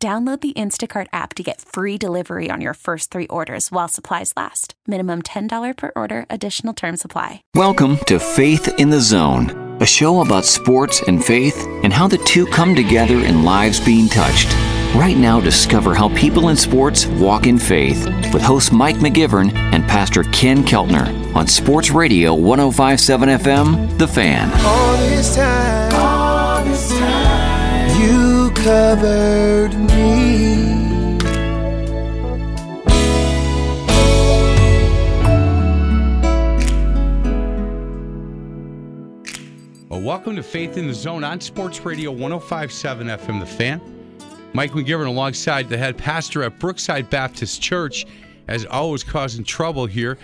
Download the Instacart app to get free delivery on your first three orders while supplies last. Minimum $10 per order, additional term supply. Welcome to Faith in the Zone, a show about sports and faith and how the two come together in lives being touched. Right now, discover how people in sports walk in faith with host Mike McGivern and Pastor Ken Keltner on Sports Radio 1057 FM, The Fan. Covered me. Well, welcome to Faith in the Zone on Sports Radio 1057 FM The Fan. Mike McGivern alongside the head pastor at Brookside Baptist Church, as always causing trouble here.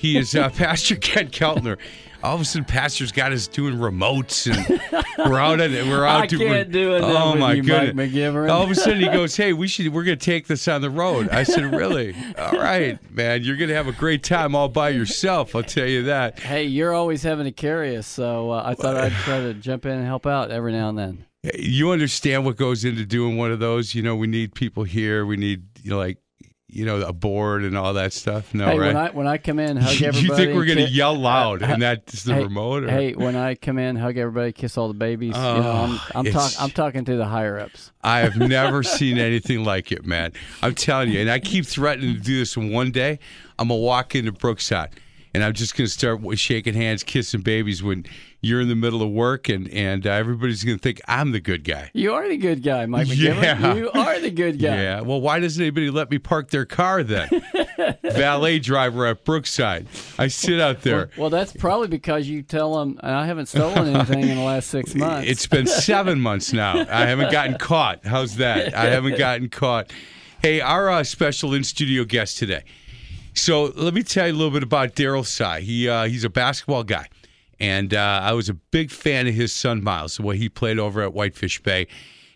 He is uh, Pastor Ken Keltner. All of a sudden, Pastor's got us doing remotes, and we're out at we're out. I to- can't do enough Oh my goodness! All of a sudden, he goes, "Hey, we should we're gonna take this on the road." I said, "Really? All right, man. You're gonna have a great time all by yourself. I'll tell you that." Hey, you're always having to carry us, so uh, I thought I'd try to jump in and help out every now and then. you understand what goes into doing one of those. You know, we need people here. We need you know, like you know a board and all that stuff. No, hey, right? when I when I come in, hug everybody. you think we're gonna yell loud and that's the hey, remote? Or? Hey, when I come in, hug everybody, kiss all the babies. you know, I'm Oh, I'm, talk, I'm talking to the higher ups. I have never seen anything like it, man. I'm telling you, and I keep threatening to do this. And one day, I'm gonna walk into Brookside, and I'm just gonna start shaking hands, kissing babies when you're in the middle of work, and and uh, everybody's gonna think I'm the good guy. You are the good guy, Mike McGivern. Yeah. You are the good guy. Yeah. Well, why doesn't anybody let me park their car then? Valet driver at Brookside. I sit out there. Well, that's probably because you tell them I haven't stolen anything in the last six months. It's been seven months now. I haven't gotten caught. How's that? I haven't gotten caught. Hey, our uh, special in studio guest today. So let me tell you a little bit about Daryl Sy. He uh, he's a basketball guy, and uh, I was a big fan of his son Miles, the way he played over at Whitefish Bay.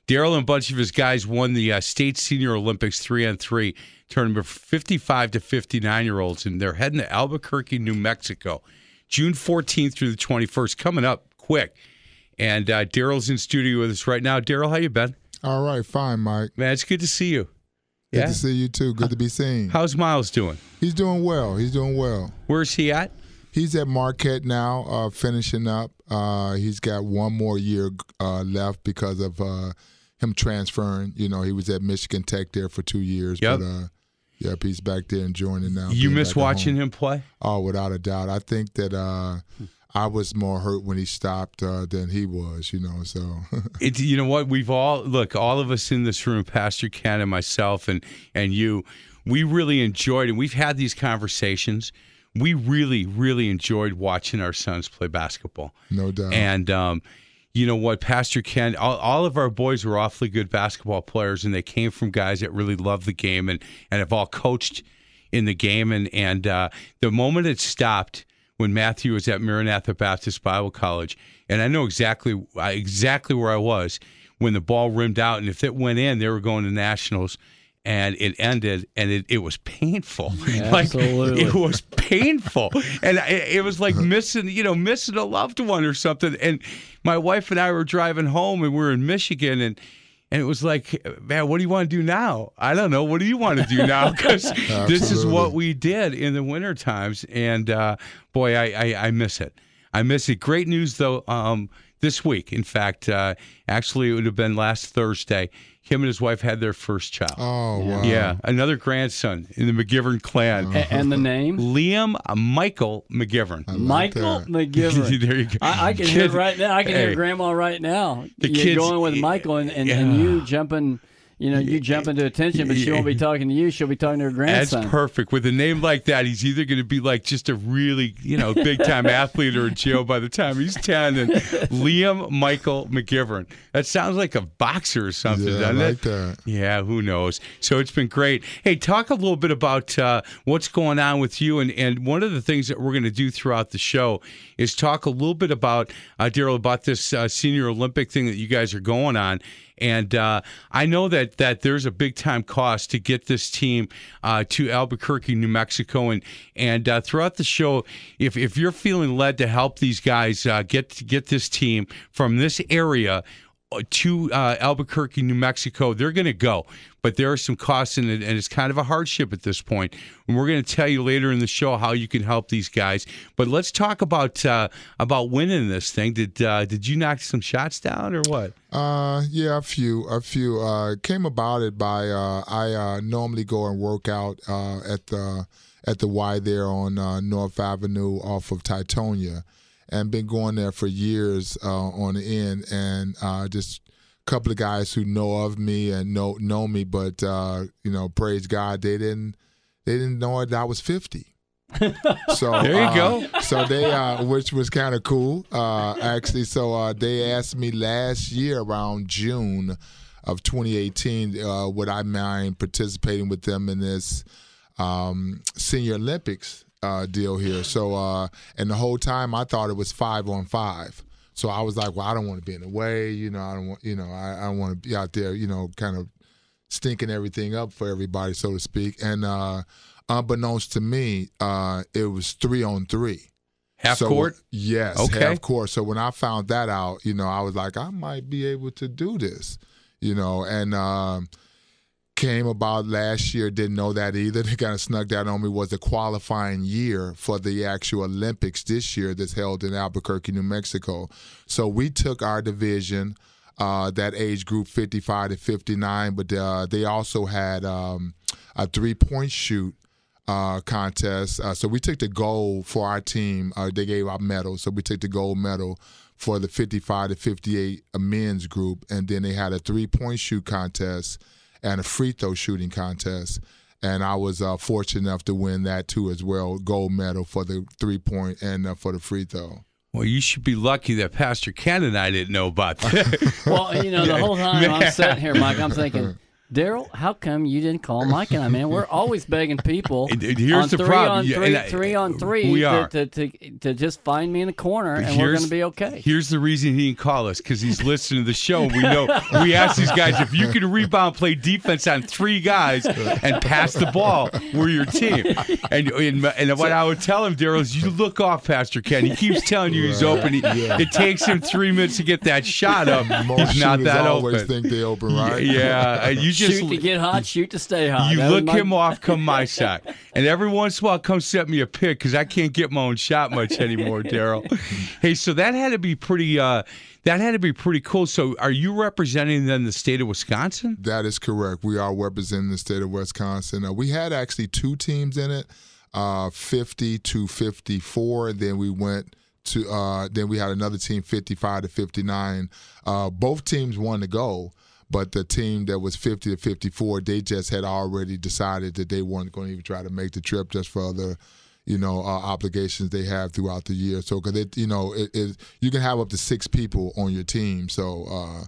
Daryl and a bunch of his guys won the uh, state senior Olympics three on three tournament for 55 to 59 year olds, and they're heading to Albuquerque, New Mexico, June 14th through the 21st, coming up quick. And uh, Daryl's in studio with us right now. Daryl, how you been? All right, fine, Mike. Man, it's good to see you. Good Yeah? to see you too. Good to be seen. How's Miles doing? He's doing well. He's doing well. Where's he at? He's at Marquette now, uh, finishing up. Uh, he's got one more year uh, left because of uh, him transferring. You know, he was at Michigan Tech there for two years. Yep. But, uh, yep, he's back there enjoying it now. You miss watching him play? Oh, without a doubt. I think that uh, I was more hurt when he stopped uh, than he was. You know, so It, you know what? We've all look, all of us in this room, Pastor Ken and myself, and and you, we really enjoyed, and we've had these conversations. We really, really enjoyed watching our sons play basketball. no doubt. And um, you know what, Pastor Ken, all, all of our boys were awfully good basketball players, and they came from guys that really love the game and and have all coached in the game. And and uh, the moment it stopped when Matthew was at Maranatha Baptist Bible College, and I know exactly exactly where I was when the ball rimmed out, and if it went in, they were going to nationals. And it ended, and it, it was painful. like Absolutely. it was painful, and I, it was like uh-huh. missing, you know, missing a loved one or something. And my wife and I were driving home, and we are in Michigan, and and it was like, man, what do you want to do now? I don't know. What do you want to do now? Because this is what we did in the winter times, and uh, boy, I, I I miss it. I miss it. Great news though. Um, this week, in fact, uh, actually, it would have been last Thursday. Him and his wife had their first child. oh wow. Yeah, another grandson in the McGivern clan. A- and the name Liam Michael McGivern. I like Michael that. McGivern. there you go. I, I can hear right now. I can Hey. hear Grandma right now. The you kids- going with Michael and, and, Yeah. and you jumping, you know, you jump into attention, but she won't be talking to you. She'll be talking to her grandson. That's perfect. With a name like that, he's either going to be like just a really, you know, big time athlete or in jail by the time he's 10. And Liam Michael McGivern. That sounds like a boxer or something, Yeah, doesn't like it? that. Yeah, who knows? So it's been great. Hey, talk a little bit about uh, what's going on with you. And, and one of the things that we're going to do throughout the show is talk a little bit about, uh, Daryl, about this uh, senior Olympic thing that you guys are going on. And uh, I know that that there's a big time cost to get this team uh, to Albuquerque, New Mexico, and and uh, throughout the show, if if you're feeling led to help these guys uh, get get this team from this area to uh, Albuquerque, New Mexico, they're going to go. But there are some costs in it, and it's kind of a hardship at this point. And we're going to tell you later in the show how you can help these guys. But let's talk about uh, about winning this thing. Did uh, did you knock some shots down or what? Uh, yeah, a few, a few. Uh, came about it by uh, I uh, normally go and work out uh, at the at the Y there on uh, North Avenue off of Titonia, and been going there for years uh, on the end, and uh, just couple of guys who know of me and know know me, but uh, you know, praise God, they didn't they didn't know that I was fifty. So There you uh, go. So they, uh, which was kind of cool, uh, actually. So uh, they asked me last year around June of 2018, uh, would I mind participating with them in this um, Senior Olympics uh, deal here? So, uh, and the whole time I thought it was five on five. So I was like, well, I don't want to be in the way, you know. I don't want, you know, I, I don't want to be out there, you know, kind of stinking everything up for everybody, so to speak. And uh, unbeknownst to me, uh, it was three on three. Half So- court. Yes, Okay. half court. So when I found that out, you know, I was like, I might be able to do this, you know, and um, came about last year. Didn't know that either. They kind of snuck that on me. Was the qualifying year for the actual Olympics this year that's held in Albuquerque, New Mexico. So we took our division. Uh, that age group 55 to 59, but uh, they also had um, a three point shoot uh, contest. Uh, so we took the gold for our team. Uh, they gave out medals, so we took the gold medal for the 55 to 58 men's group, and then they had a three point shoot contest and a free throw shooting contest. And I was uh, fortunate enough to win that too as well, gold medal for the three point and uh, for the free throw. Well, you should be lucky that Pastor Ken and I didn't know about that. Well, you know, the whole time I'm sitting here, Mike, I'm thinking, Daryl, how come you didn't call Mike and I? Man, we're always begging people And- and here's on the three problem. on Yeah, three, and I- three on uh, three we to, are. To, to, to just find me in the corner and we're going to be okay. Here's the reason he didn't call us because he's listening to the show. We know we ask these guys if you can rebound, play defense on three guys, and pass the ball, we're your team. And and, and what I would tell him, Daryl, is you look off, Pastor Ken. He keeps telling you he's open. He, It takes him three minutes to get that shot up. Most he's not that always open. think they open, right? Yeah, and you just shoot to get hot, shoot to stay hot. you That look my- him off, come my shot, And every once in a while, come set me a pick because I can't get my own shot much anymore, Daryl. hey, so that had to be pretty. Uh, that had to be pretty cool. So, are you representing then the state of Wisconsin? That is correct. We are representing the state of Wisconsin. Uh, we had actually two teams in it, uh, 50 to 54. Then we went to, uh, then we had another team, 55 to 59. Uh, both teams won the goal, but the team that was 50 to 54, they just had already decided that they weren't going to even try to make the trip just for other. You know, uh, obligations they have throughout the year. So, because it, you know, it, it, you can have up to six people on your team. So, uh,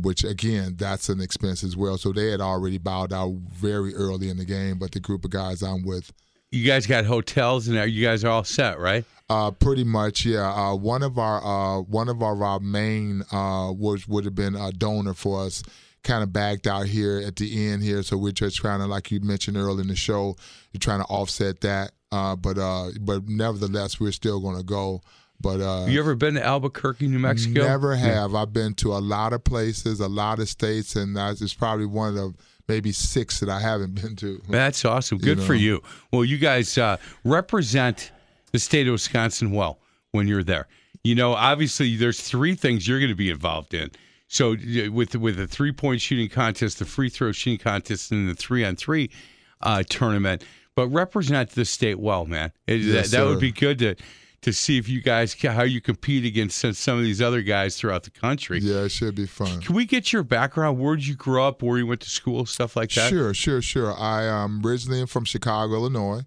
which again, that's an expense as well. So they had already bowed out very early in the game, but the group of guys I'm with, You guys got hotels and you guys are all set, right? uh, pretty much, yeah. Uh, one of our uh, one of our, our main uh, was would have been a donor for us, kind of backed out here at the end here. So we're just trying to, like you mentioned earlier in the show, you're trying to offset that. Uh, but uh, but nevertheless, we're still going to go. But uh, You ever been to Albuquerque, New Mexico? Never have. I've been to a lot of places, a lot of states, and that's it's probably one of the maybe six that I haven't been to. That's awesome. Good for know. you. Well, you guys uh, represent the state of Wisconsin well when you're there. You know, obviously, there's three things you're going to be involved in. So, with with the three point shooting contest, the free throw shooting contest, and the three on three uh, tournament, but represent the state well, man. It, Yes, that, that would be good to to see if you guys how you compete against some- of these other guys throughout the country. Yeah, it should be fun. Can we get your background? Where did you grow up? Where you went to school? Stuff like that. Sure, sure, sure. I am originally from Chicago, Illinois.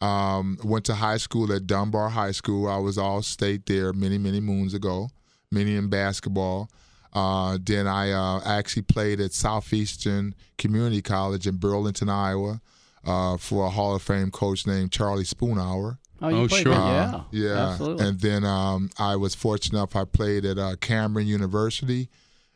Um, went to high school at Dunbar High School. I was all state there many, many moons ago, many in basketball. Uh, then I uh, actually played at Southeastern Community College in Burlington, Iowa, uh, for a Hall of Fame coach named Charlie Spoonhour. Oh, you Oh, played sure. that? Uh, Yeah. yeah. Absolutely. And then um, I was fortunate enough. I played at uh, Cameron University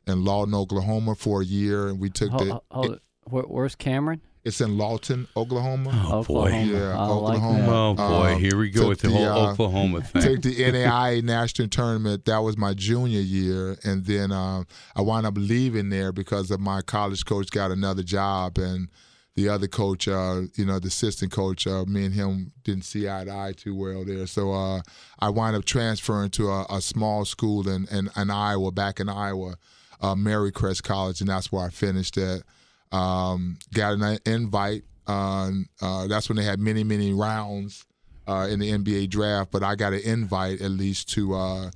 in Lawton, Oklahoma, for a year, and we took hold, the. hold it. Where, where's Cameron? It's in Lawton, Oklahoma. Oh, boy. Yeah, I like Oklahoma. that. Oh boy, Um, here we go with the, the, whole uh, Oklahoma thing. Took the NAIA national tournament. That was my junior year, and then um, I wound up leaving there because of my college coach got another job, and the other coach, uh, you know, the assistant coach, uh, me and him didn't see eye to eye too well there. So uh, I wound up transferring to a, a small school in, in, in Iowa, back in Iowa, uh, Marycrest College, and that's where I finished at. Um, got an invite. Uh, that's when they had many, many rounds uh, in the NBA draft, but I got an invite at least to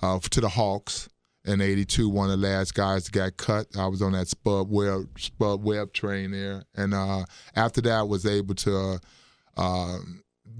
to the Hawks in '82. One of the last guys that got cut. I was on that Spud Webb Spud Webb train there, and uh, after that, I was able to uh,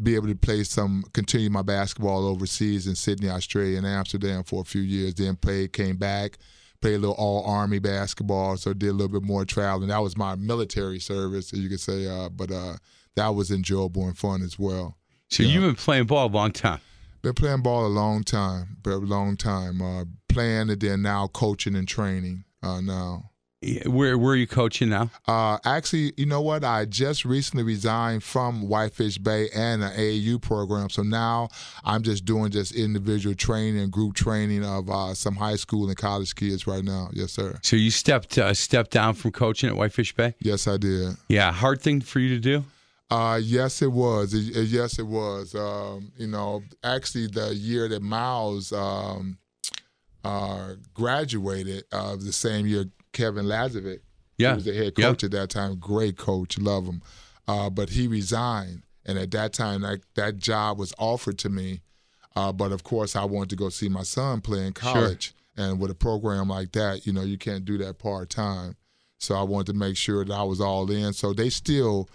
be able to play some, continue my basketball overseas in Sydney, Australia, and Amsterdam for a few years. Then played, came back, played a little all Army basketball, so did a little bit more traveling. That was my military service, as you could say, uh, but uh, that was enjoyable and fun as well. so yeah. you've been playing ball a long time. Been playing ball a long time, but a long time. Uh, playing and then now coaching and training uh, now. Yeah, Where where are you coaching now? Uh, actually, you know what? I just recently resigned from Whitefish Bay and an AAU program, so now I'm just doing just individual training and group training of uh, some high school and college kids right now. Yes, sir. So you stepped uh, stepped down from coaching at Whitefish Bay. Yes, I did. Yeah, hard thing for you to do. Uh, yes, it was. It- it- yes, it was. Um, you know, actually, the year that Miles um, uh, graduated, uh, the same year Kevin Lazovic, Yeah. who was the head coach at that time, great coach, love him. Uh, but he resigned, and at that time, that that job was offered to me. Uh, but of course, I wanted to go see my son play in college, and with a program like that, you know, you can't do that part time. So I wanted to make sure that I was all in. So they still,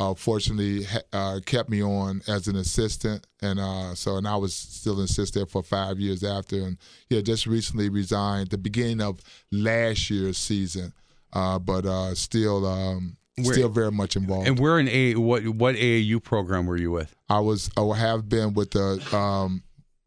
uh, fortunately, ha- uh, kept me on as an assistant, and uh, so and I was still an assistant for five years after, and yeah, just recently resigned at the beginning of last year's season, uh, but uh, still, um, Where- still very much involved. And we're in a what what AAU program were you with? I was I have been with the um,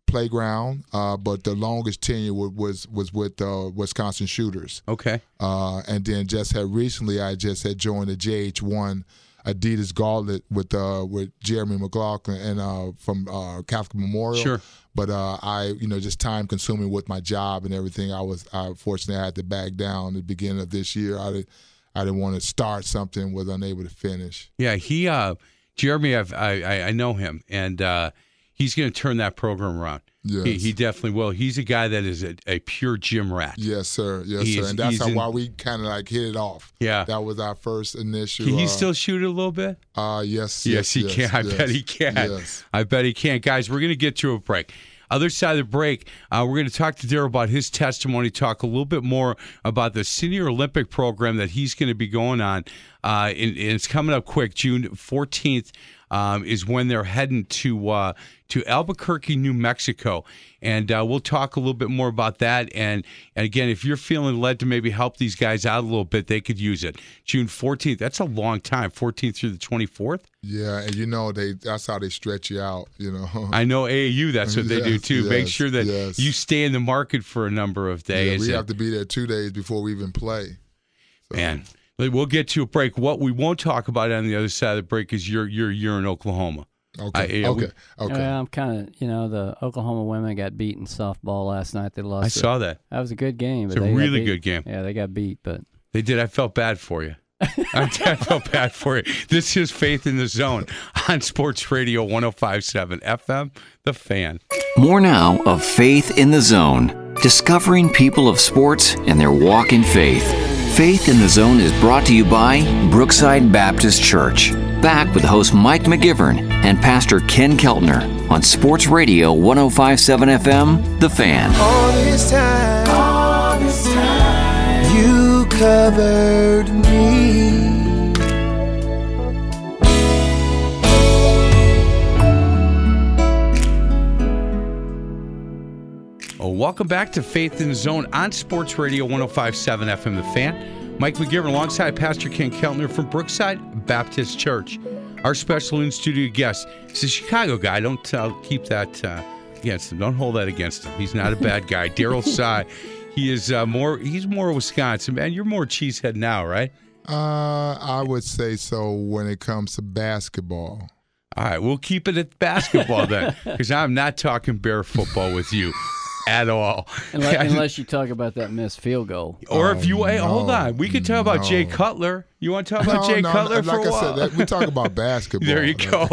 playground, uh, but the longest tenure wa- was was with uh, Wisconsin Shooters. Okay. Uh, and then just had recently, I just had joined the JH1 Adidas Gauntlet with uh, with Jeremy McLaughlin and uh, from uh, Catholic Memorial. Sure. But uh, I, you know, just time consuming with my job and everything. I was, I fortunately I had to back down at the beginning of this year. I did, I didn't want to start something was unable to finish. Yeah, he uh Jeremy I've, I I I know him and uh he's going to turn that program around. Yes. He, he definitely will. He's a guy that is a, a pure gym rat. Yes, sir. Yes, He sir. is- And that's how in- why we kind of like hit it off. Yeah. That was our first initial. Can he uh, still shoot it a little bit? Uh, yes. Yes, he can. I yes, bet he can. Yes. I bet he can. Guys, we're going to get to a break. Other side of the break, uh, we're going to talk to Daryl about his testimony, talk a little bit more about the Senior Olympic program that he's going to be going on. Uh, and, and it's coming up quick. June 14th um, is when they're heading to uh, to Albuquerque, New Mexico. And uh, we'll talk a little bit more about that. And, and again, if you're feeling led to maybe help these guys out a little bit, they could use it. June 14th, that's a long time, 14th through the 24th. Yeah, and you know they that's how they stretch you out. You know. I know AAU. That's what they do Yes, too. Make sure that yes. you stay in the market for a number of Yeah, days. we have to be there two days before we even play. man, we'll get to a break. What we won't talk about on the other side of the break is your your year in Oklahoma. Okay. I- yeah, we- okay. Okay. I'm kind of, you know, the Oklahoma women got beat in softball last night. They lost. I it. saw that. That was a good game. But It's a they really good game. Yeah, they got beat, but They did. I felt bad for you. I felt bad for you. This is Faith in the Zone on Sports Radio 1057 FM, The Fan. More now of Faith in the Zone, discovering people of sports and their walk in faith. Faith in the Zone is brought to you by Brookside Baptist Church. Back with host Mike McGivern and Pastor Ken Keltner on Sports Radio 1057 FM, The Fan. All this time, all this time, you covered me. Welcome back to Faith in the Zone on Sports Radio 1057 FM The Fan. Mike McGivern alongside Pastor Ken Keltner from Brookside Baptist Church. Our special in studio guest is a Chicago guy. Don't uh, keep that uh, against him. Don't hold that against him. He's not a bad guy. Daryl Sy. He is uh, more. He's more Wisconsin man. You're more cheesehead now, right? Uh, I would say so when it comes to basketball. All right, we'll keep it at basketball then, because I'm not talking bear football with you at all. Unless, unless you talk about that missed field goal. Or if you hey, hold on, we could talk about Jay. Cutler. You want to talk about No, Jay no, Cutler like for a I while? said, that, we talk about basketball. There you go.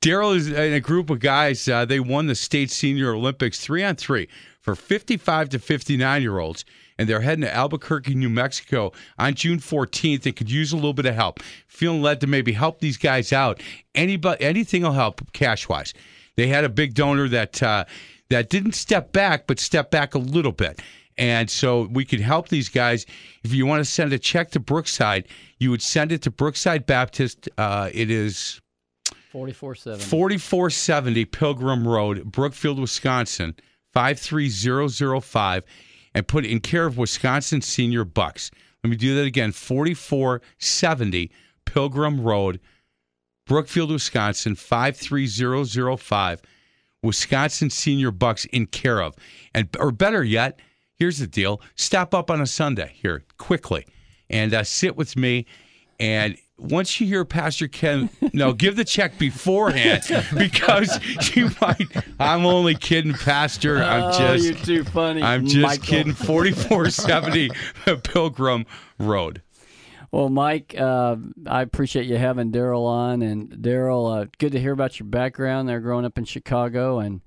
Daryl is in a group of guys. Uh, they won the state senior Olympics three on three for 55 to 59 year olds. And they're heading to Albuquerque, New Mexico on June 14th. They could use a little bit of help. Feeling led to maybe help these guys out. Anybody, anything will help cash wise. They had a big donor that uh, that didn't step back, but step back a little bit. And so we could help these guys. If you want to send a check to Brookside, you would send it to Brookside Baptist. Uh, it is 44 7. 4470 Pilgrim Road, Brookfield, Wisconsin, 53005, and put it in care of Wisconsin Senior Bucks. Let me do that again 4470 Pilgrim Road, Brookfield, Wisconsin, 53005. Wisconsin Senior Bucks in care of. And or better yet, here's the deal: stop up on a Sunday here quickly, and uh, sit with me. And once you hear Pastor Ken, no, give the check beforehand because you might. I'm only kidding, Pastor. I'm just. oh, you're too funny. I'm just Michael. kidding. 4470 Pilgrim Road. Well, Mike, uh, I appreciate you having Daryl on, and Daryl, uh, good to hear about your background there, growing up in Chicago, and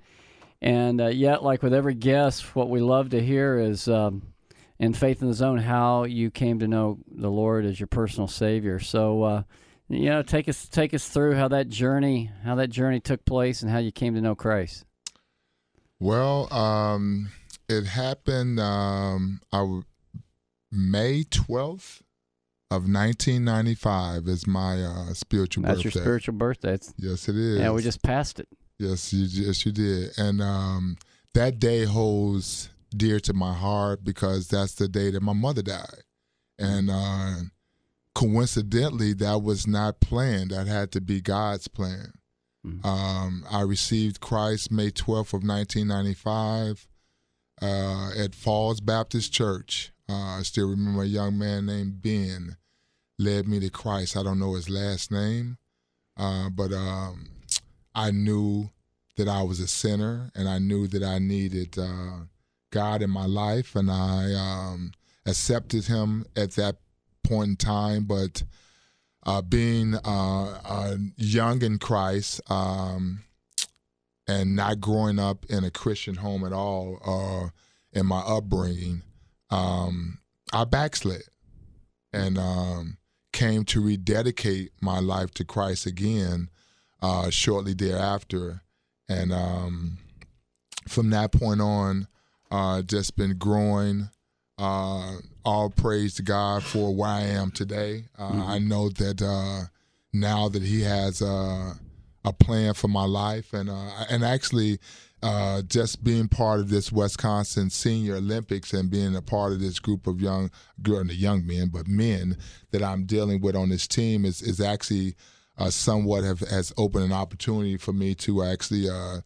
and uh, yet, like with every guest, what we love to hear is um, in Faith in the Zone how you came to know the Lord as your personal Savior. So, uh, you know, take us take us through how that journey how that journey took place and how you came to know Christ. Well, um, it happened um, May 12th of 1995 is my uh, spiritual That's birthday. your spiritual birthday. It's, Yes, it is. yeah, we just passed it. Yes, you, yes, you did. And um, that day holds dear to my heart because that's the day that my mother died. And uh, coincidentally, that was not planned. That had to be God's plan. Um, I received Christ May 12th of 1995 uh, at Falls Baptist Church. Uh, I still remember a young man named Ben led me to Christ. I don't know his last name, uh, but um, I knew that I was a sinner and I knew that I needed uh, God in my life, and I um, accepted Him at that point in time. But uh, being uh, uh, young in Christ um, and not growing up in a Christian home at all, uh, in my upbringing, um, I backslid and um, came to rededicate my life to Christ again uh, shortly thereafter. And um, from that point on, uh, just been growing. Uh, all praise to God for where I am today. Uh, I know that uh, now that He has uh, a plan for my life, and uh, and actually, uh, just being part of this Wisconsin Senior Olympics and being a part of this group of young, girl, the young men, but men that I'm dealing with on this team is is actually uh, somewhat have has opened an opportunity for me to actually uh,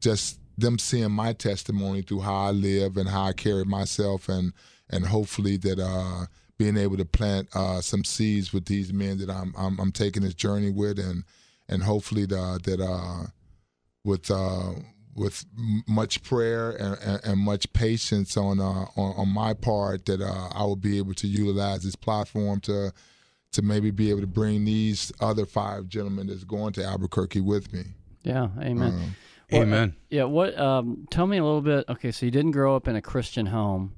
just them seeing my testimony through how I live and how I carry myself and and hopefully that uh, being able to plant uh, some seeds with these men that I'm, I'm I'm taking this journey with and and hopefully the, that uh, with uh, with much prayer and, and, and much patience on, uh, on on my part that uh, I will be able to utilize this platform to to maybe be able to bring these other five gentlemen that's going to Albuquerque with me. Yeah, amen. Um, Well, Amen. Yeah, what? Um, tell me a little bit. Okay, so you didn't grow up in a Christian home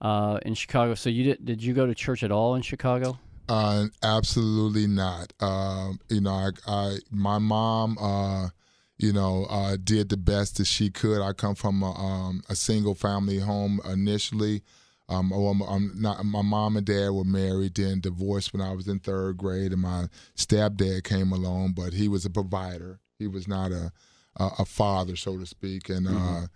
uh, in Chicago. So you did? Did you go to church at all in Chicago? Uh, absolutely not. Um, you know, I, I my mom uh, you know, uh, did the best that she could. I come from a, um, a single family home initially. Um, well, I'm not, my mom and dad were married, then divorced when I was in third grade, and my stepdad came along, but he was a provider. He was not a a, a father, so to speak, and Mm-hmm. uh,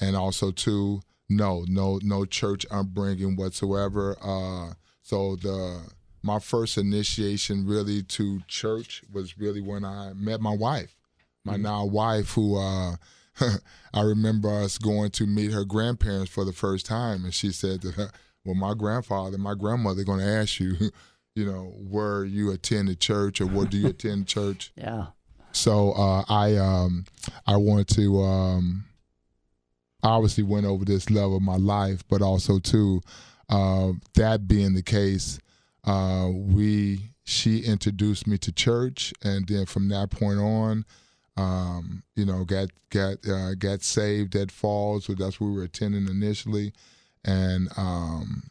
and also too, no, no, no church upbringing whatsoever. Uh, so the my first initiation really to church was really when I met my wife, my now wife, who uh, I remember us going to meet her grandparents for the first time, and she said that, "Well, my grandfather, and my grandmother, going to ask you, you know, where you attended church or where do you attend church?" Yeah. So uh, I um, I wanted to um, obviously went over this level of my life, but also too uh, that being the case, uh, we she introduced me to church, and then from that point on, um, you know, got got uh, got saved at Falls, so that's where we were attending initially, and um,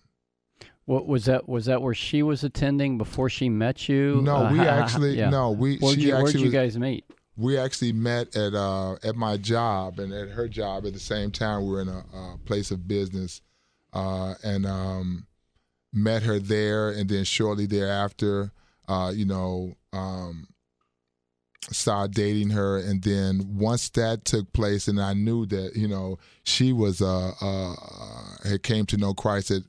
What was that? Was that where she was attending before she met you? no, Uh, we ha- actually yeah. no, we Where'd she you, where'd you was- guys meet? we actually met at uh, at my job and at her job at the same time. We were in a, uh place of business, uh, and um, met her there. And then shortly thereafter, uh, you know, um, started dating her. And then once that took place, and I knew that you know she was uh, uh, had came to know Christ at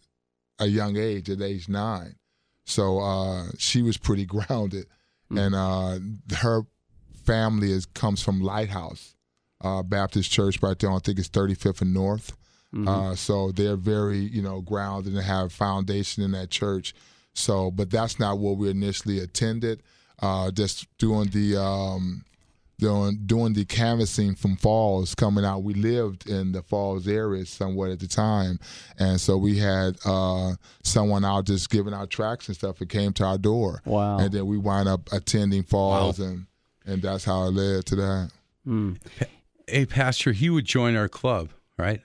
a young age, at age nine. So uh, she was pretty grounded, and uh, her family is comes from Lighthouse uh, Baptist Church right there. I think it's 35th and North. Uh, so they're very you know grounded and have foundation in that church. So, but that's not what we initially attended. Uh, just doing the um, doing doing the canvassing from Falls coming out. We lived in the Falls area somewhat at the time, and so we had uh, someone out just giving out tracks and stuff. It came to our door, Wow. and then we wind up attending Falls, and and that's how it led to that. Hey, Pastor, he would join our club, right?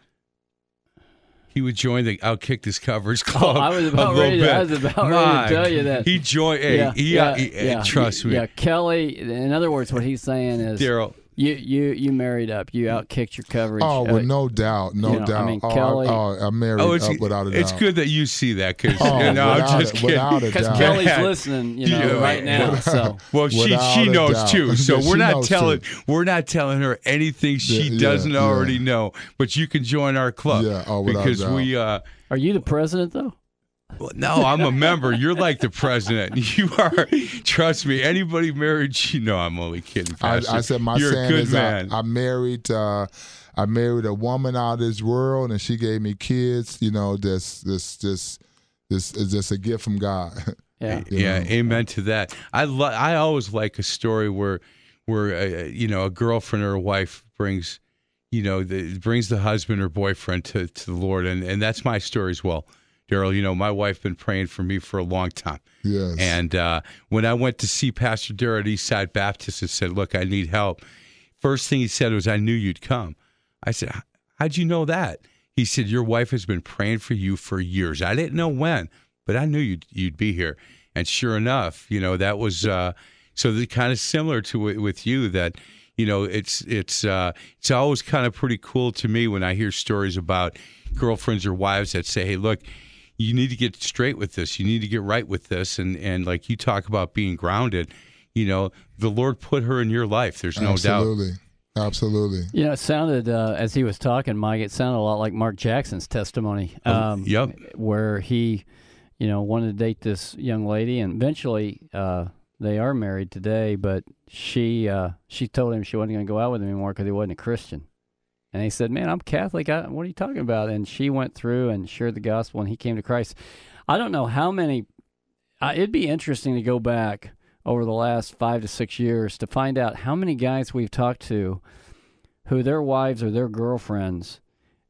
He would join the Outkick This Coverage Club. Oh, I was about ready to- bit. I was about ready to tell you that. He joined. Hey, he, uh, he- uh, trust me, Yeah, Kelly. In other words, what he's saying is, Daryl. You you you married up. You outkicked your coverage. Oh well, Uh, no doubt, no you know, I doubt. mean, oh, Kelly- I, oh, I married Oh, up without a doubt. it's good that you see that because Oh, you know, I'm just kidding. Because. Kelly's Yeah. listening, you know, Yeah. right now. So Well, she she knows doubt. too. So Yeah, we're not telling too. we're not telling her anything she Yeah, yeah, doesn't yeah. already know. But you can join our club. Yeah, oh, without a because doubt. we uh are you the president though? Well, no, I'm a member. You're like the president. You are. Trust me. Anybody married, you know, I'm only kidding. I, I said my You're a saying good is I, man. I married uh, I married a woman out of this world, and she gave me kids. You know, this this this this is just a gift from God. Yeah. you yeah, know. amen to that. I lo- I always like a story where where uh, you know a girlfriend or a wife brings you know the, brings the husband or boyfriend to, to the Lord, and and that's my story as well. Daryl, you know, my wife's been praying for me for a long time. yes. And uh, when I went to see Pastor Daryl at Eastside Baptist and said, Look, I need help, first thing he said was, I knew you'd come. I said, How'd you know that? He said, Your wife has been praying for you for years. I didn't know when, but I knew you'd, you'd be here. And sure enough, you know, that was uh, so the kind of similar to with, with you that, you know, it's it's uh, it's always kind of pretty cool to me when I hear stories about girlfriends or wives that say, Hey, look, you need to get straight with this. You need to get right with this. And and like you talk about being grounded, you know, the Lord put her in your life. There's no doubt. absolutely, absolutely. You know, it sounded uh, as he was talking, Mike. It sounded a lot like Mark Jackson's testimony. Um, yep. Where he, you know, wanted to date this young lady, and eventually uh, they are married today. But she uh, she told him she wasn't going to go out with him anymore because he wasn't a Christian. And he said, "Man, I'm Catholic. I, what are you talking about?" And she went through and shared the gospel, and he came to Christ. I don't know how many. Uh, it'd be interesting to go back over the last five to six years to find out how many guys we've talked to who their wives or their girlfriends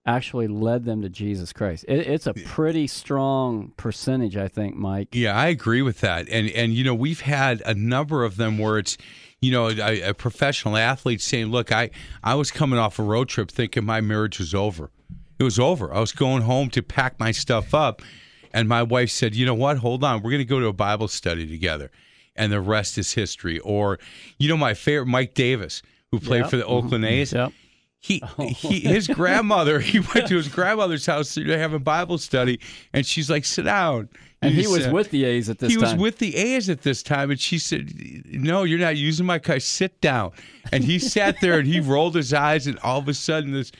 actually led them to Jesus Christ. It, it's a pretty strong percentage, I think, Mike. Yeah, I agree with that. And and you know, we've had a number of them where it's you know, a, a professional athlete saying, "Look, I I was coming off a road trip thinking my marriage was over. It was over. I was going home to pack my stuff up, and my wife said, "You know what? Hold on. We're going to go to a Bible study together." And the rest is history. Or, you know, my favorite, Mike Davis. who played Yep. for the mm-hmm. Oakland A's. Yep. He, oh. he his grandmother. He went to his grandmother's house to have a Bible study, and she's like, "Sit down." And he was said- with the A's at this he time. was with the A's at this time, and she said, "No, you're not using my car. Sit down." And he sat there and he rolled his eyes, and all of a sudden, this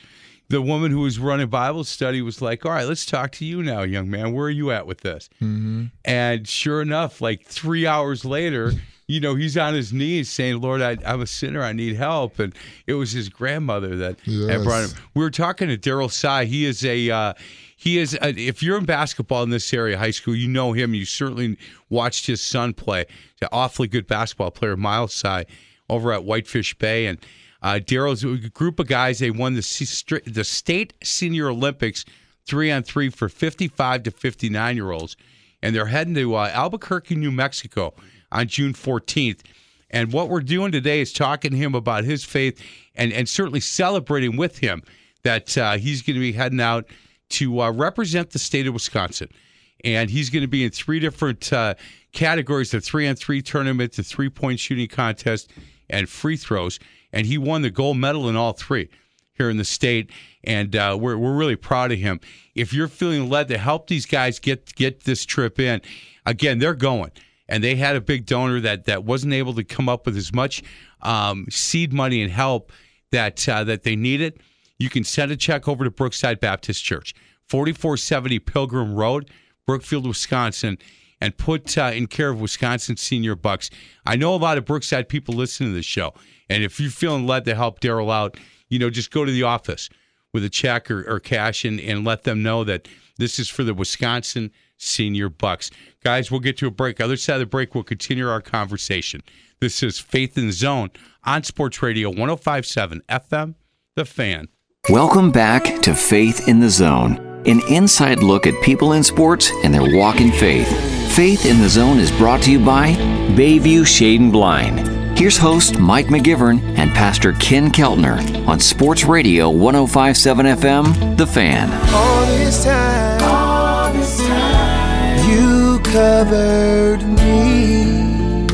the woman who was running Bible study was like, "All right, let's talk to you now, young man. Where are you at with this?" Mm-hmm. And sure enough, like three hours later, you know, he's on his knees saying, "Lord, I, I'm a sinner. I need help." And it was his grandmother that, that brought him. We were talking to Daryl Sy. He is a uh, he is a, if you're in basketball in this area, high school, you know him. You certainly watched his son play. He's an awfully good basketball player, Miles Sy, over at Whitefish Bay, and uh, Daryl's a group of guys. They won the the state senior Olympics three on three for 55 to 59 year olds, and they're heading to uh, Albuquerque, New Mexico, on June 14th. And what we're doing today is talking to him about his faith and, and certainly celebrating with him that uh, he's going to be heading out to uh, represent the state of Wisconsin. And he's going to be in three different uh, categories the three on three tournament, the three point shooting contest, and free throws. And he won the gold medal in all three here in the state. And uh, we're, we're really proud of him. If you're feeling led to help these guys get, get this trip in, again, they're going and they had a big donor that that wasn't able to come up with as much um, seed money and help that uh, that they needed. You can send a check over to Brookside Baptist Church, 4470 Pilgrim Road, Brookfield, Wisconsin, and put uh, in care of Wisconsin Senior Bucks. I know a lot of Brookside people listen to this show, and if you're feeling led to help Daryl out, you know, just go to the office with a check or, or cash and, and let them know that this is for the Wisconsin Senior Bucks. Guys, we'll get to a break. Other side of the break, we'll continue our conversation. This is Faith in the Zone on Sports Radio 1057 FM, The Fan. Welcome back to Faith in the Zone, an inside look at people in sports and their walk in faith. Faith in the Zone is brought to you by Bayview Shade and Blind. Here's host Mike McGivern and Pastor Ken Keltner on Sports Radio 1057 FM, The Fan. Covered me.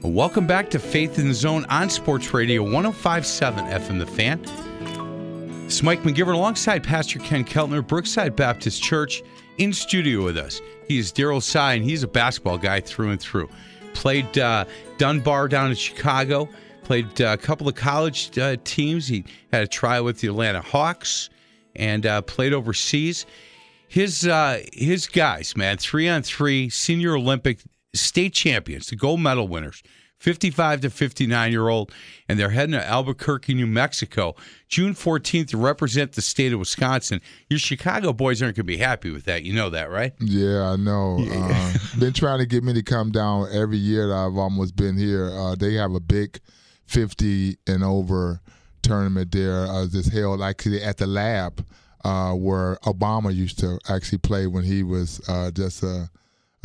Welcome back to Faith in the Zone on Sports Radio 1057 FM The Fan. It's Mike McGivern alongside Pastor Ken Keltner, Brookside Baptist Church, in studio with us. He is Daryl Sy, and he's a basketball guy through and through. Played uh, Dunbar down in Chicago, played uh, a couple of college uh, teams. He had a trial with the Atlanta Hawks and uh, played overseas. His uh, his guys, man, three on three, senior Olympic state champions, the gold medal winners, 55 to 59 year old, and they're heading to Albuquerque, New Mexico, June 14th to represent the state of Wisconsin. Your Chicago boys aren't going to be happy with that. You know that, right? Yeah, I know. Uh, been trying to get me to come down every year that I've almost been here. Uh, they have a big 50 and over tournament there uh, that's held. Actually at the lab uh, where Obama used to actually play when he was uh, just a,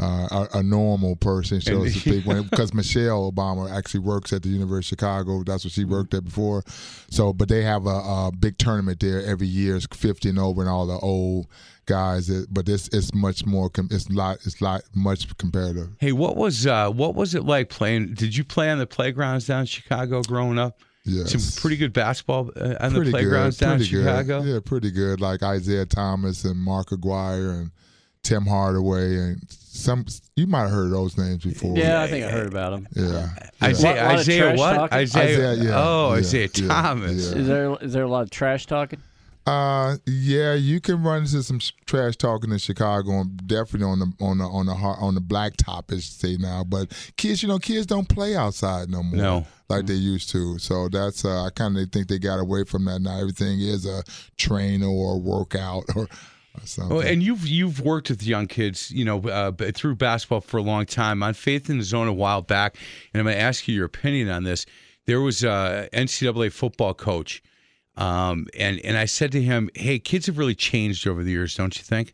uh, a, a normal person, so to And- speak. When because Michelle Obama actually works at the University of Chicago. That's what she worked at before. So, but they have a, a big tournament there every year. It's 50 and over, and all the old guys. It, but this it's much more. It's lot. It's lot much comparative. Hey, what was uh, what was it like playing? Did you play on the playgrounds down in Chicago growing up? Yes. Some pretty good basketball uh, on the playgrounds good, down in pretty good. Chicago. Yeah, pretty good. Like Isiah Thomas and Mark Aguirre and Tim Hardaway and some. You might have heard those names before. yeah, I think I heard about them. Yeah. Isiah, Lot- lot of Isiah what? talking? Isiah, Isiah, yeah, Oh, yeah, Isiah yeah, Thomas. yeah. Is there is there a lot of trash talking? Uh, yeah, you can run into some sh- trash talking in Chicago, and definitely on the on the on the har- on the black top, as you say now. But kids, you know, kids don't play outside no more, No. like they used to. So that's uh, I kind of think they got away from that now. Everything is a trainer or a workout or, and you've you've worked with young kids, you know, uh, through basketball for a long time. On Faith in the Zone a while back, and I'm going to ask you your opinion on this. There was a NCAA football coach, um, and and I said to him, "Hey, kids have really changed over the years, don't you think?"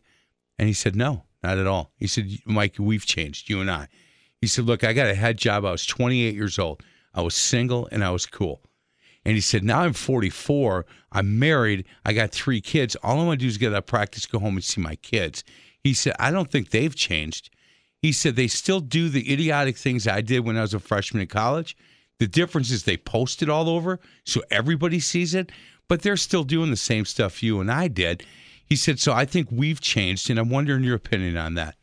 And he said, "No, not at all." He said, "Mike, we've changed, you and I." He said, "Look, I got a head job. I was 28 years old. I was single, and I was cool." And he said, Now I'm 44. I'm married. I got three kids. All I want to do is get out of practice, go home and see my kids. He said, I don't think they've changed. He said they still do the idiotic things I did when I was a freshman in college. The difference is they post it all over so everybody sees it, but they're still doing the same stuff you and I did. He said, so I think we've changed, and I'm wondering your opinion on that.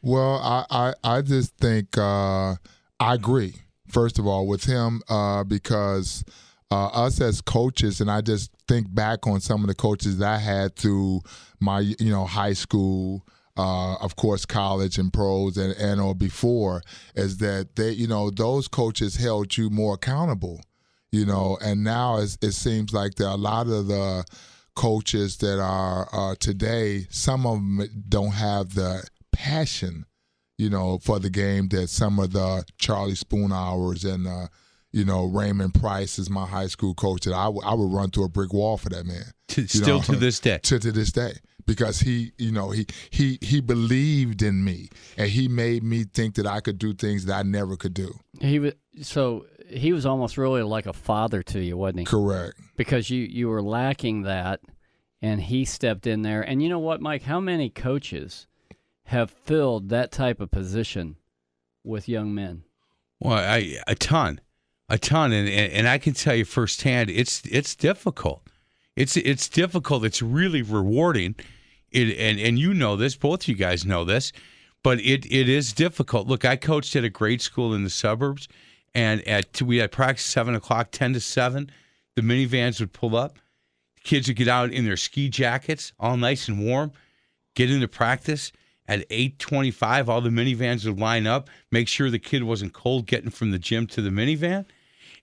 Well, I, I, I just think uh, I agree, first of all, with him uh, because uh, us as coaches, and I just think back on some of the coaches that I had through my, you know, high school, uh, of course, college and pros and, and or before, is that they, you know, those coaches held you more accountable, you know, and now it seems like there are a lot of the coaches that are uh, today, some of them don't have the passion, you know, for the game that some of the Charlie Spoonhours and you know Raymond Price is my high school coach that I, w- I would run through a brick wall for that man. Still know, to this day. To to this day. Because he, you know, he he he believed in me and he made me think that I could do things that I never could do. He was so he was almost really like a father to you, wasn't he? Correct. Because you you were lacking that, and he stepped in there. And you know what, Mike? How many coaches have filled that type of position with young men? Well, I, a ton, a ton, and, and I can tell you firsthand, it's it's difficult. It's it's difficult. It's really rewarding. It and and you know this. Both you guys know this, but it it is difficult. Look, I coached at a grade school in the suburbs, and at we had practice seven o'clock, ten to seven. The minivans would pull up. Kids would get out in their ski jackets, all nice and warm, get into practice at 8.25 all the minivans would line up make sure the kid wasn't cold getting from the gym to the minivan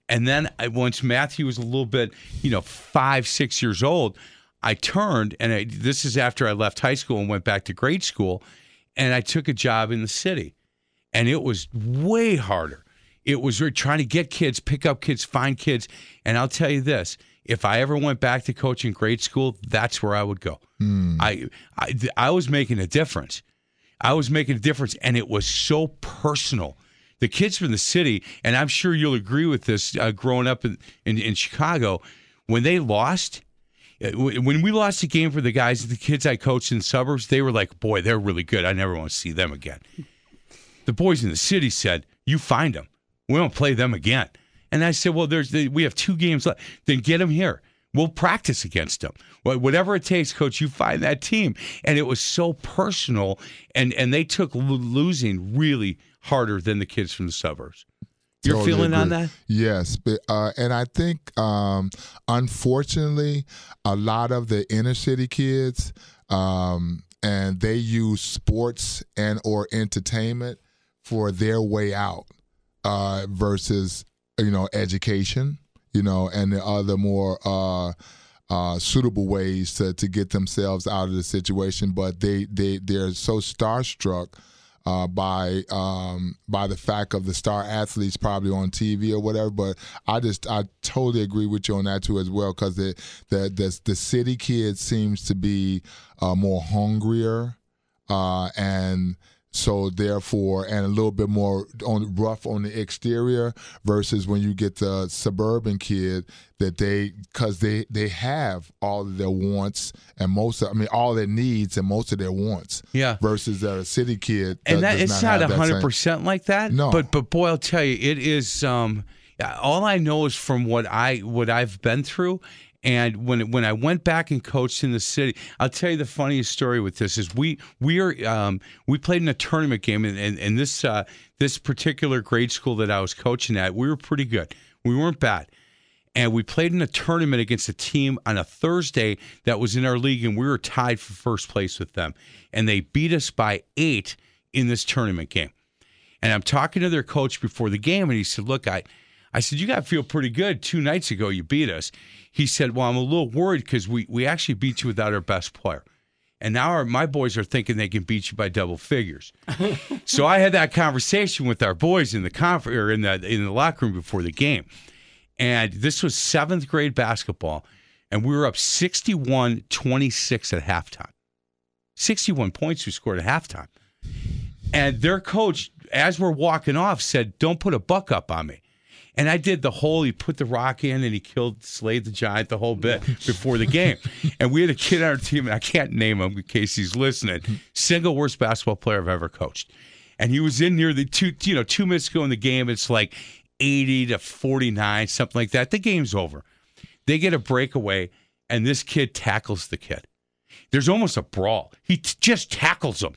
and then I, once matthew was a little bit you know five six years old i turned and I, this is after i left high school and went back to grade school and i took a job in the city and it was way harder it was trying to get kids pick up kids find kids and i'll tell you this if I ever went back to coaching grade school, that's where I would go. Hmm. I, I I was making a difference. I was making a difference, and it was so personal. The kids from the city, and I'm sure you'll agree with this, uh, growing up in, in, in Chicago, when they lost, uh, when we lost the game for the guys, the kids I coached in the suburbs, they were like, boy, they're really good. I never want to see them again. The boys in the city said, you find them. We don't play them again. And I said, well, there's the, we have two games left. Then get them here. We'll practice against them. Whatever it takes, coach, you find that team. And it was so personal, and and they took losing really harder than the kids from the suburbs. You're Totally feeling on that? Yes, but uh, and I think um, unfortunately, a lot of the inner city kids um, and they use sports and or entertainment for their way out uh, versus you know education, you know, and the other more. Uh, uh, suitable ways to, to get themselves out of the situation, but they they they're so starstruck uh, by um, by the fact of the star athletes probably on TV or whatever. But I just I totally agree with you on that too as well because the, the the the city kid seems to be uh, more hungrier uh, and. So therefore, and a little bit more on rough on the exterior versus when you get the suburban kid that they because they they have all of their wants and most of, I mean all their needs and most of their wants Yeah. versus a city kid and that does it's not that hundred percent like that. No. but but boy, I'll tell you, it is. Um, all I know is from what I what I've been through, and when when I went back and coached in the city, I'll tell you the funniest story with this is we we are um, we played in a tournament game, and and, and this uh, this particular grade school that I was coaching at, we were pretty good. We weren't bad. And we played in a tournament against a team on a Thursday that was in our league, and we were tied for first place with them. And they beat us by eight in this tournament game. And I'm talking to their coach before the game, and he said, Look, I, I said, You got to feel pretty good. Two nights ago, you beat us. He said, Well, I'm a little worried because we, we actually beat you without our best player. And now our, my boys are thinking they can beat you by double figures. so I had that conversation with our boys in the conf- or in the in the locker room before the game. And this was seventh grade basketball, and we were up 61 26 at halftime. 61 points we scored at halftime. And their coach, as we're walking off, said, Don't put a buck up on me. And I did the whole. He put the rock in and he killed, slayed the giant, the whole bit before the game. and we had a kid on our team, and I can't name him in case he's listening. Single worst basketball player I've ever coached. And he was in near the two, you know, two minutes ago in the game. It's like eighty to forty nine, something like that. The game's over. They get a breakaway, and this kid tackles the kid. There's almost a brawl. He t- just tackles him.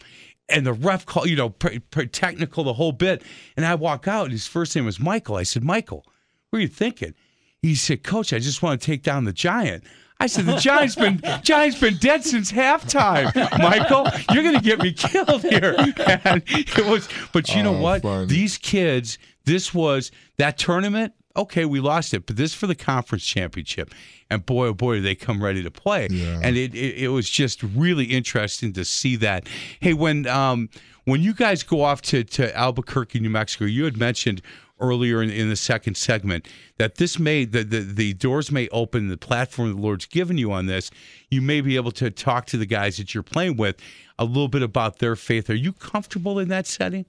And the ref call, you know, pr- pr- technical the whole bit. And I walk out, and his first name was Michael. I said, Michael, what are you thinking? He said, Coach, I just want to take down the giant. I said, the giant's been giant's been dead since halftime. Michael, you're gonna get me killed here. And it was, but you know Oh, what? funny. These kids, this was that tournament. Okay, we lost it, but this for the conference championship. And boy, oh boy, they come ready to play. Yeah. And it, it it was just really interesting to see that. Hey, when um when you guys go off to to Albuquerque, New Mexico, you had mentioned earlier in, in the second segment that this may the, the the doors may open the platform the Lord's given you on this. You may be able to talk to the guys that you're playing with a little bit about their faith. Are you comfortable in that setting?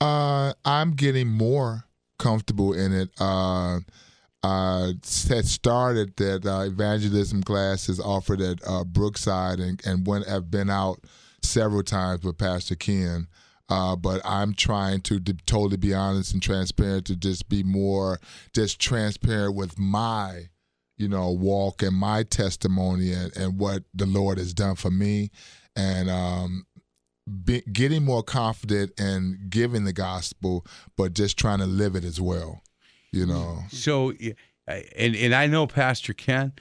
Uh, I'm getting more comfortable in it. Uh, had started that uh, evangelism classes offered at uh, Brookside and, and went have been out several times with Pastor Ken. Uh, but I'm trying to totally be honest and transparent to just be more just transparent with my you know walk and my testimony and, and what the Lord has done for me and um, be, getting more confident and giving the gospel, but just trying to live it as well. You know, So, and and I know Pastor Ken.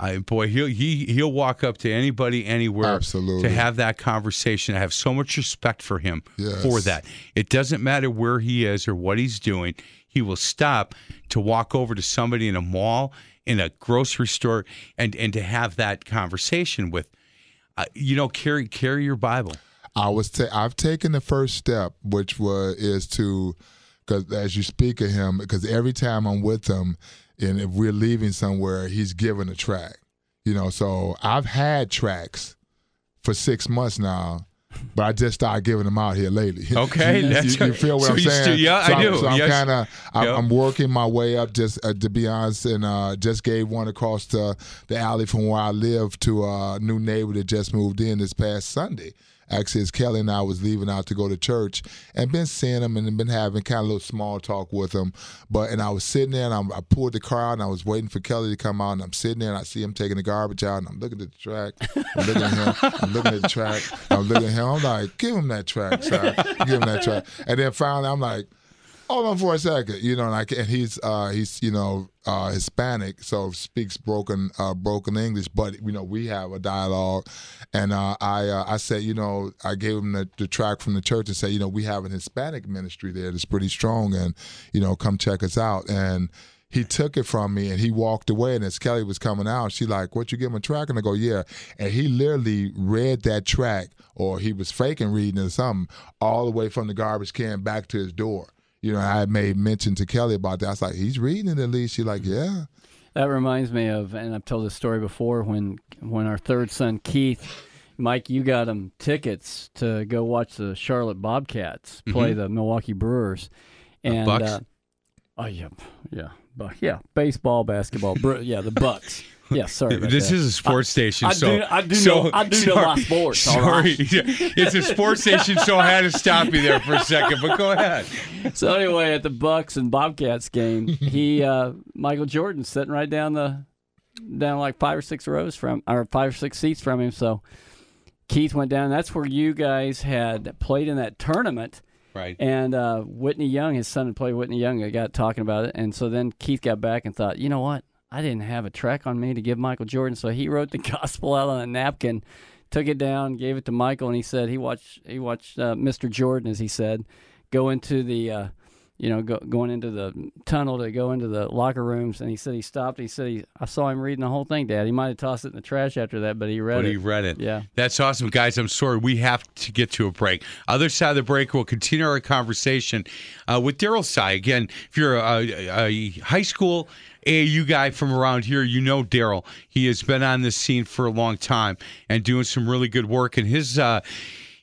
I, boy, he'll he he'll walk up to anybody anywhere Absolutely. to have that conversation. I have so much respect for him Yes. for that. It doesn't matter where he is or what he's doing. He will stop to walk over to somebody in a mall, in a grocery store, and and to have that conversation with. Uh, you know, carry carry your Bible. I was ta- I've taken the first step, which was is to because as you speak of him, because every time I'm with him, and if we're leaving somewhere, he's given a tract. You know, so I've had tracts for six months now. But I just started giving them out here lately. Okay, you, you, you feel what so I'm saying? still- yeah, so I do. So I'm Yes. kind of, I'm, Yep. I'm working my way up. Just uh, to be honest, and uh, just gave one across the the alley from where I live to a new neighbor that just moved in this past Sunday. Actually, as Kelly and I was leaving out to go to church, and been seeing him and been having kind of a little small talk with him. But and I was sitting there and I'm, I pulled the car out and I was waiting for Kelly to come out and I'm sitting there and I see him taking the garbage out and I'm looking at the tract. I'm looking at him. I'm looking at the tract. I'm looking at him. I'm like, give him that tract, sir. Give him that tract. And then finally, I'm like, hold on for a second, you know, and, I, and he's uh, he's you know uh, Hispanic, so speaks broken uh, broken English, but you know we have a dialogue, and uh, I uh, I said you know I gave him the, the tract from the church and said you know we have an Hispanic ministry there that's pretty strong, and you know come check us out, and he took it from me and he walked away. And as Kelly was coming out, she like, "What you give him a tract?" And I go, "Yeah." And he literally read that tract, or he was faking reading or something, all the way from the garbage can back to his door. You know, I had made mention to Kelly about that. I was like, "He's reading it at least." She like, "Yeah." That reminds me of, and I've told this story before when when our third son Keith, Mike, you got him tickets to go watch the Charlotte Bobcats play the Milwaukee Brewers, and Bucks? Uh, oh yeah, yeah, but yeah, baseball, basketball, Bru- yeah, the Bucks. Yeah, sorry. This that. is a sports station, I so do- I do so, know- I do know my sports, Sorry, right. it's a sports station, so I had to stop you there for a second. But go ahead. So anyway, at the Bucks and Bobcats game, he uh, Michael Jordan sitting right down the down like five or six rows from or five or six seats from him. So Keith went down. That's where you guys had played in that tournament. Right. And uh, Whitney Young, his son had played Whitney Young. They got talking about it, and so then Keith got back and thought, you know what? I didn't have a tract on me to give Michael Jordan, so he wrote the gospel out on a napkin, took it down, gave it to Michael, and he said he watched he watched uh, Mr. Jordan, as he said, go into the, uh, you know, go, going into the tunnel to go into the locker rooms, and he said he stopped. He said he, I saw him reading the whole thing, Dad. He might have tossed it in the trash after that, but he read But it. he read it. Yeah. That's awesome, guys. I'm sorry. We have to get to a break. Other side of the break, we'll continue our conversation uh, with Daryl Sy. Again, if you're a, a high school AAU guy from around here, you know Daryl. He has been on this scene for a long time and doing some really good work. And his. Uh,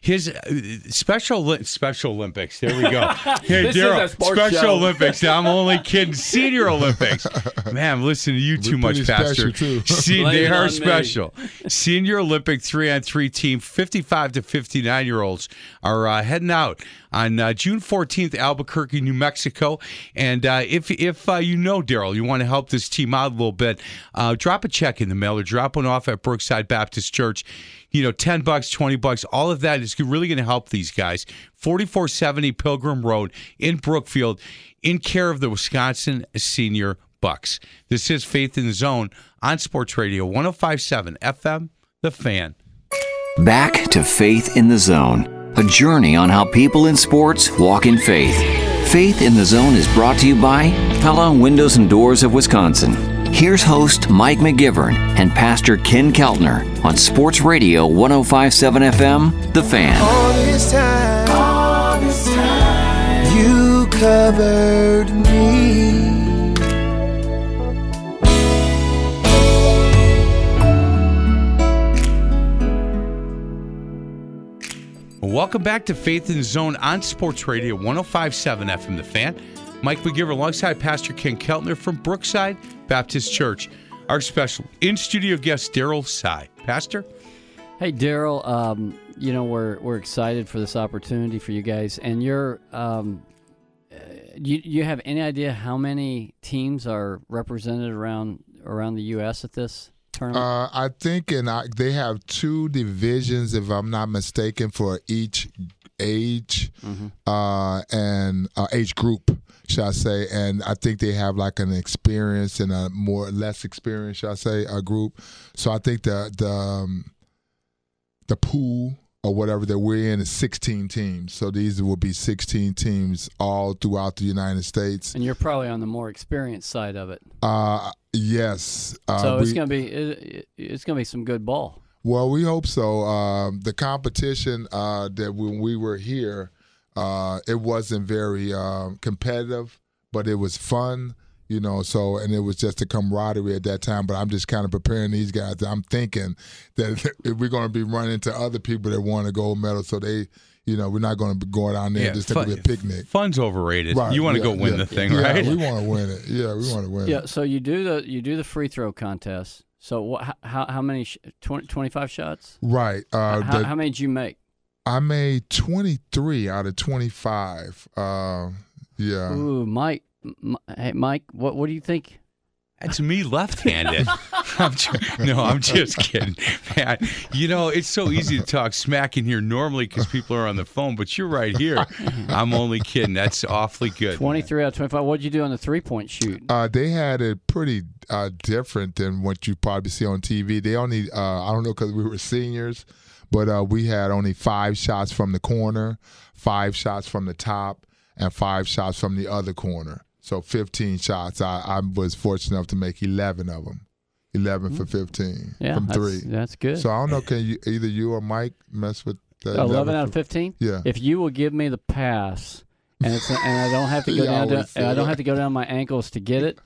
his uh, special special Olympics. There we go. Hey, This is Daryl, a sports special show. Olympics. I'm only kidding. Senior Olympics. Man, I'm listening to you too much, pretty Pastor. too. See, they are on me. special. Senior Olympic three on three team, 55 to 59 year olds are uh, heading out on uh, June 14th, Albuquerque, New Mexico. And uh, if if uh, you know Daryl, you want to help this team out a little bit, uh, drop a check in the mail or drop one off at Brookside Baptist Church. You know, 10 bucks, 20 bucks, all of that is really going to help these guys. 4470 Pilgrim Road in Brookfield, in care of the Wisconsin Senior Bucks. This is Faith in the Zone on Sports Radio 1057 FM, The Fan. Back to Faith in the Zone, a journey on how people in sports walk in faith. Faith in the Zone is brought to you by Pella Windows and Doors of Wisconsin. Here's host Mike McGivern and Pastor Ken Keltner on Sports Radio 1057 FM, The Fan. Time, all this time, you covered me. Welcome back to Faith in Zone on Sports Radio 1057 FM The Fan. Mike McGivern alongside Pastor Ken Keltner from Brookside Baptist Church. Our special in studio guest, Daryl Sy. Pastor? Hey, Daryl. Um, you know we're we're excited for this opportunity for you guys, and you're. Um, uh, you you have any idea how many teams are represented around around the U.S. at this tournament? Uh, I think and I, they have two divisions, if I'm not mistaken, for each age uh, and uh, age group, shall I say? And I think they have like an experience and a more less experience, shall I say, a group. So I think the the um, the pool or whatever that we're in is 16 teams. So these will be 16 teams all throughout the United States. and you're probably on the more experienced side of it, Uh, yes. Uh, so it's we- gonna be it, it's gonna be some good ball. Well, we hope so. Um, the competition uh, that when we were here, uh, it wasn't very um, competitive, but it was fun, you know. So, and it was just a camaraderie at that time. But I'm just kind of preparing these guys. I'm thinking that if we're going to be running to other people that want a gold medal, so they, you know, we're not going to go going down there just to fun- be a picnic. Fun's overrated. Right, you want to yeah, go win yeah. the thing, Yeah, right? We want to win it. Yeah, we want to win. It. Yeah. it. So you do the you do the free throw contest. So what? How how many? Sh- 20, 25 shots? Right. Uh, how, the- how many did you make? I made 23 out of 25. Uh, yeah. Ooh, Mike. M- hey, Mike. What what do you think? That's me left-handed. I'm ju- no, I'm just kidding, man. You know, it's so easy to talk smack in here normally because people are on the phone, but you're right here. I'm only kidding. That's awfully good. Twenty three out of twenty five. What'd you do on the three point shoot? Uh, they had it pretty uh, different than what you probably see on TV. They only, uh, I don't know, because we were seniors, but uh, we had only five shots from the corner, five shots from the top, and five shots from the other corner. So 15 shots. I, I was fortunate enough to make 11 of them. 11 for 15 Yeah, from three. That's good. So I don't know, can you either you or Mike mess with that? Eleven out of fifteen. Yeah. If you will give me the pass, and it's and I don't have to go down to and I don't have to go down my ankles to get it.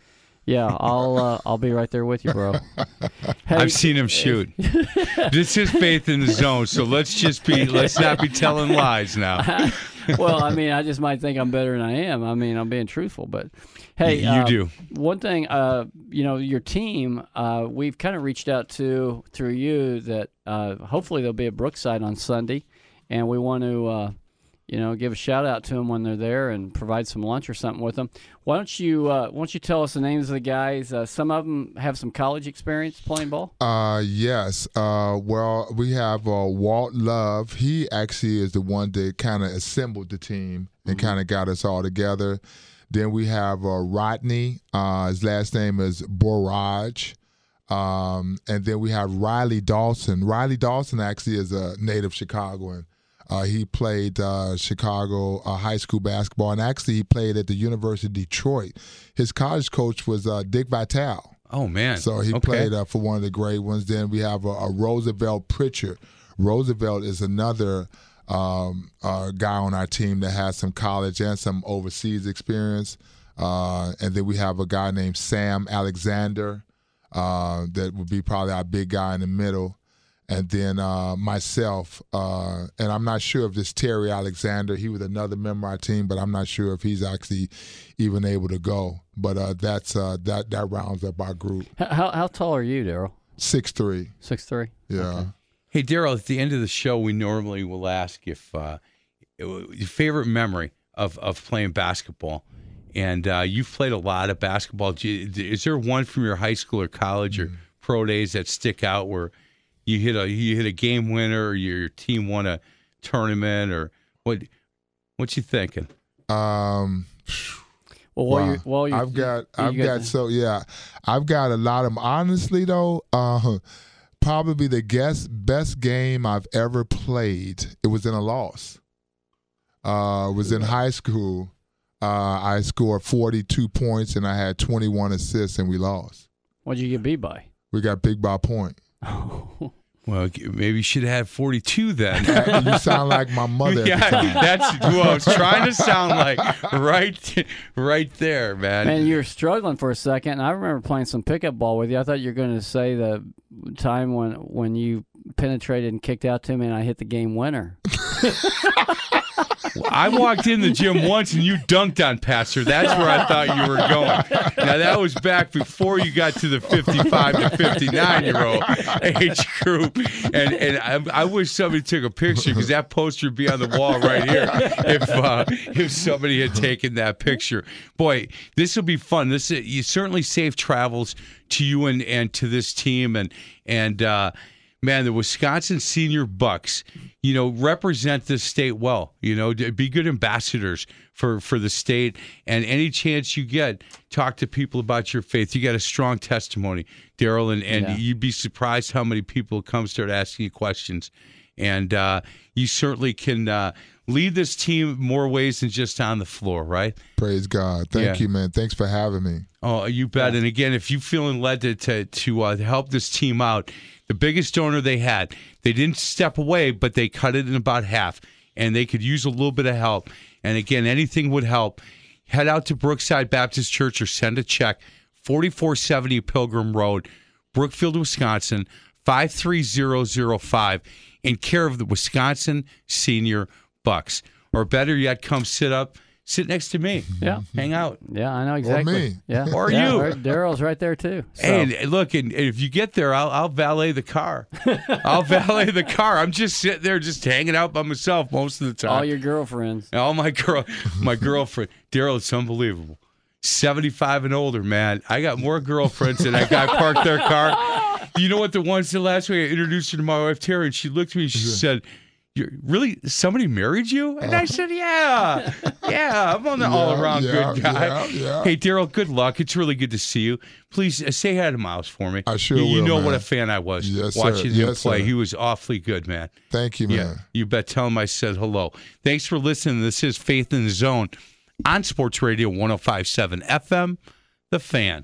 Yeah, I'll uh, I'll be right there with you, bro. Hey, I've seen him shoot. this is faith in the zone, so let's just be let's not be telling lies now. Well, I mean, I just might think I'm better than I am. I mean, I'm being truthful, but hey, You uh, do. One thing, uh, you know, your team, uh, we've kind of reached out to through you that uh, hopefully they'll be at Brookside on Sunday, and we want to, uh, you know, give a shout out to them when they're there and provide some lunch or something with them. Why don't you, uh, why don't you tell us the names of the guys? Uh, some of them have some college experience playing ball. Uh, yes. Uh, well, we have uh, Walt Love. He actually is the one that kind of assembled the team and kind of got us all together. Then we have uh, Rodney. Uh, his last name is Boraj. Um, and then we have Riley Dawson. Riley Dawson actually is a native Chicagoan. Uh, he played uh, Chicago uh, high school basketball, and actually he played at the University of Detroit. His college coach was uh, Dick Vitale. Oh man. So he Okay. played uh, for one of the great ones. Then we have a, a Roosevelt Pritchard. Roosevelt is another um, uh, guy on our team that has some college and some overseas experience. Uh, and then we have a guy named Sam Alexander uh, that would be probably our big guy in the middle. And then uh, myself. Uh, and I'm not sure if this Terry Alexander, he was another member of our team, but I'm not sure if he's actually even able to go. But uh, that's uh, that that rounds up our group. How how tall are you, Daryl? Six three. Six three. Yeah. Hey, Daryl, at the end of the show, we normally will ask if uh, your favorite memory of, of playing basketball. And uh, you've played a lot of basketball. Is there one from your high school or college or pro days that stick out where you hit a you hit a game winner or your team won a tournament or what? What you thinking? Um, Well, while wow. you're, while you're, I've got, you I've got, so yeah, I've got a lot of. Honestly, though, uh, probably the guess best game I've ever played. It was in a loss. Uh, it was in high school. Uh, I scored 42 points and I had 21 assists, and we lost. What did you get beat by? We got big by a point. Well, maybe you should have had 42 then. you sound like my mother at the yeah, time. that's who I was trying to sound like right, right there, man. Man, you were struggling for a second. And I remember playing some pickup ball with you. I thought you were going to say the time when when you penetrated and kicked out to me, and I hit the game winner. I walked in the gym once and you dunked on Pastor. That's where I thought you were going. Now that was back before you got to the 55 to 59 year old age group, and and I, I wish somebody took a picture because that poster would be on the wall right here if uh, if somebody had taken that picture. Boy, this will be fun. This you certainly safe travels to you and and to this team and and. uh man, the Wisconsin senior Bucks, you know, represent this state well. You know, be good ambassadors for for the state. And any chance you get, talk to people about your faith. You got a strong testimony, Daryl, and, and Yeah. you'd be surprised how many people come start asking you questions and uh, you certainly can uh, lead this team more ways than just on the floor, right? Praise God. Thank yeah. you, man. Thanks for having me. Oh, you bet. And again, if you feeling led to to, to uh, help this team out, the biggest donor they had, they didn't step away, but they cut it in about half, and they could use a little bit of help. And again, anything would help. Head out to Brookside Baptist Church or send a check, 4470 Pilgrim Road, Brookfield, Wisconsin, 53005 in care of the Wisconsin Senior Bucks. Or better yet, come sit up, sit next to me, mm-hmm. Yeah. hang out. Yeah, I know exactly. Or me. Yeah. Or Yeah, you. Daryl's right there too. So, Hey, and look, and if you get there, I'll, I'll valet the car. I'll valet the car. I'm just sitting there, just hanging out by myself most of the time. all your girlfriends. And all my girl, my girlfriend, Daryl, it's unbelievable. 75 and older, man. I got more girlfriends than that guy parked their car. You know what? The ones the last week I introduced her to my wife Terry, and she looked at me. and She said. You're, really, somebody married you? And I said, "Yeah, yeah. I'm on the all-around yeah, good guy." yeah, yeah. Hey, Daryl, good luck. It's really good to see you. Please uh, say hi to Miles for me. I sure You, you will, know what a fan I was Yes, sir. watching him Yes, play. sir. He was awfully good, man. Thank you, man. Yeah, you bet. Tell him I said hello. Thanks for listening. This is Faith in the Zone on Sports Radio 1057 FM, The Fan.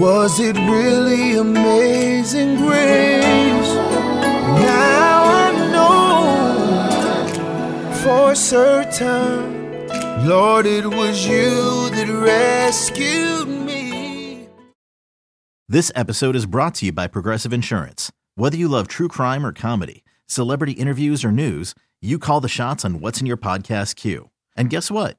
Was it really amazing grace? Now I know for certain, Lord, it was you that rescued me. This episode is brought to you by Progressive Insurance. Whether you love true crime or comedy, celebrity interviews or news, you call the shots on what's in your podcast queue. And guess what?